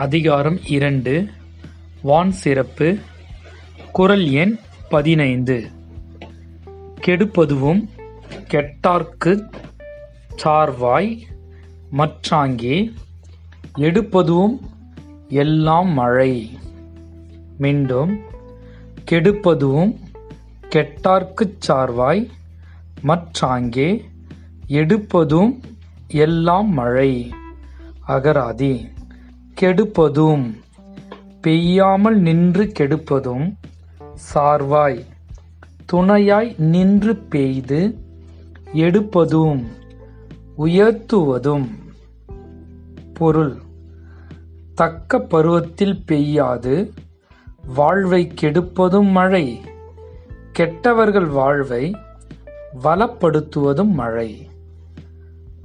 அதிகாரம் இரண்டு. வான் சிறப்பு. குரல் எண் பதினைந்து. கெடுப்பதுவும் கெட்டார்க்குச் சார்வாய் மற்றாங்கே எடுப்பதுவும் எல்லாம் மழை. மீண்டும் கெடுப்பதுவும் கெட்டார்க்குச் சார்வாய் மற்றாங்கே எடுப்பதும் எல்லாம் மழை. அகராதி. கெடுப்பதும் பெய்யாமல் நின்று கெடுப்பதும் சார்வாய். துணையாய் நின்று பெய்து எடுப்பதும் உயர்த்துவதும் பொருள். தக்க பருவத்தில் பெய்யாது வாழ்வை கெடுப்பதும் மழை. கெட்டவர்கள் வாழ்வை வளப்படுத்துவதும் மழை.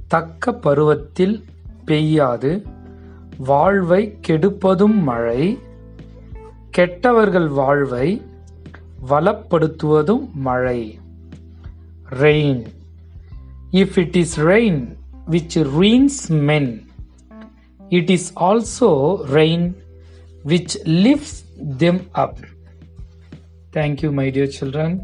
தக்க பருவத்தில் பெய்யாது வாழ்வை கெடுப்பதும் மழை கெட்டவர்கள் வாழ்வை வளப்படுத்துவதும் மழை. Rain if it is rain which ruins men it is also rain which lifts them up thank you my dear children.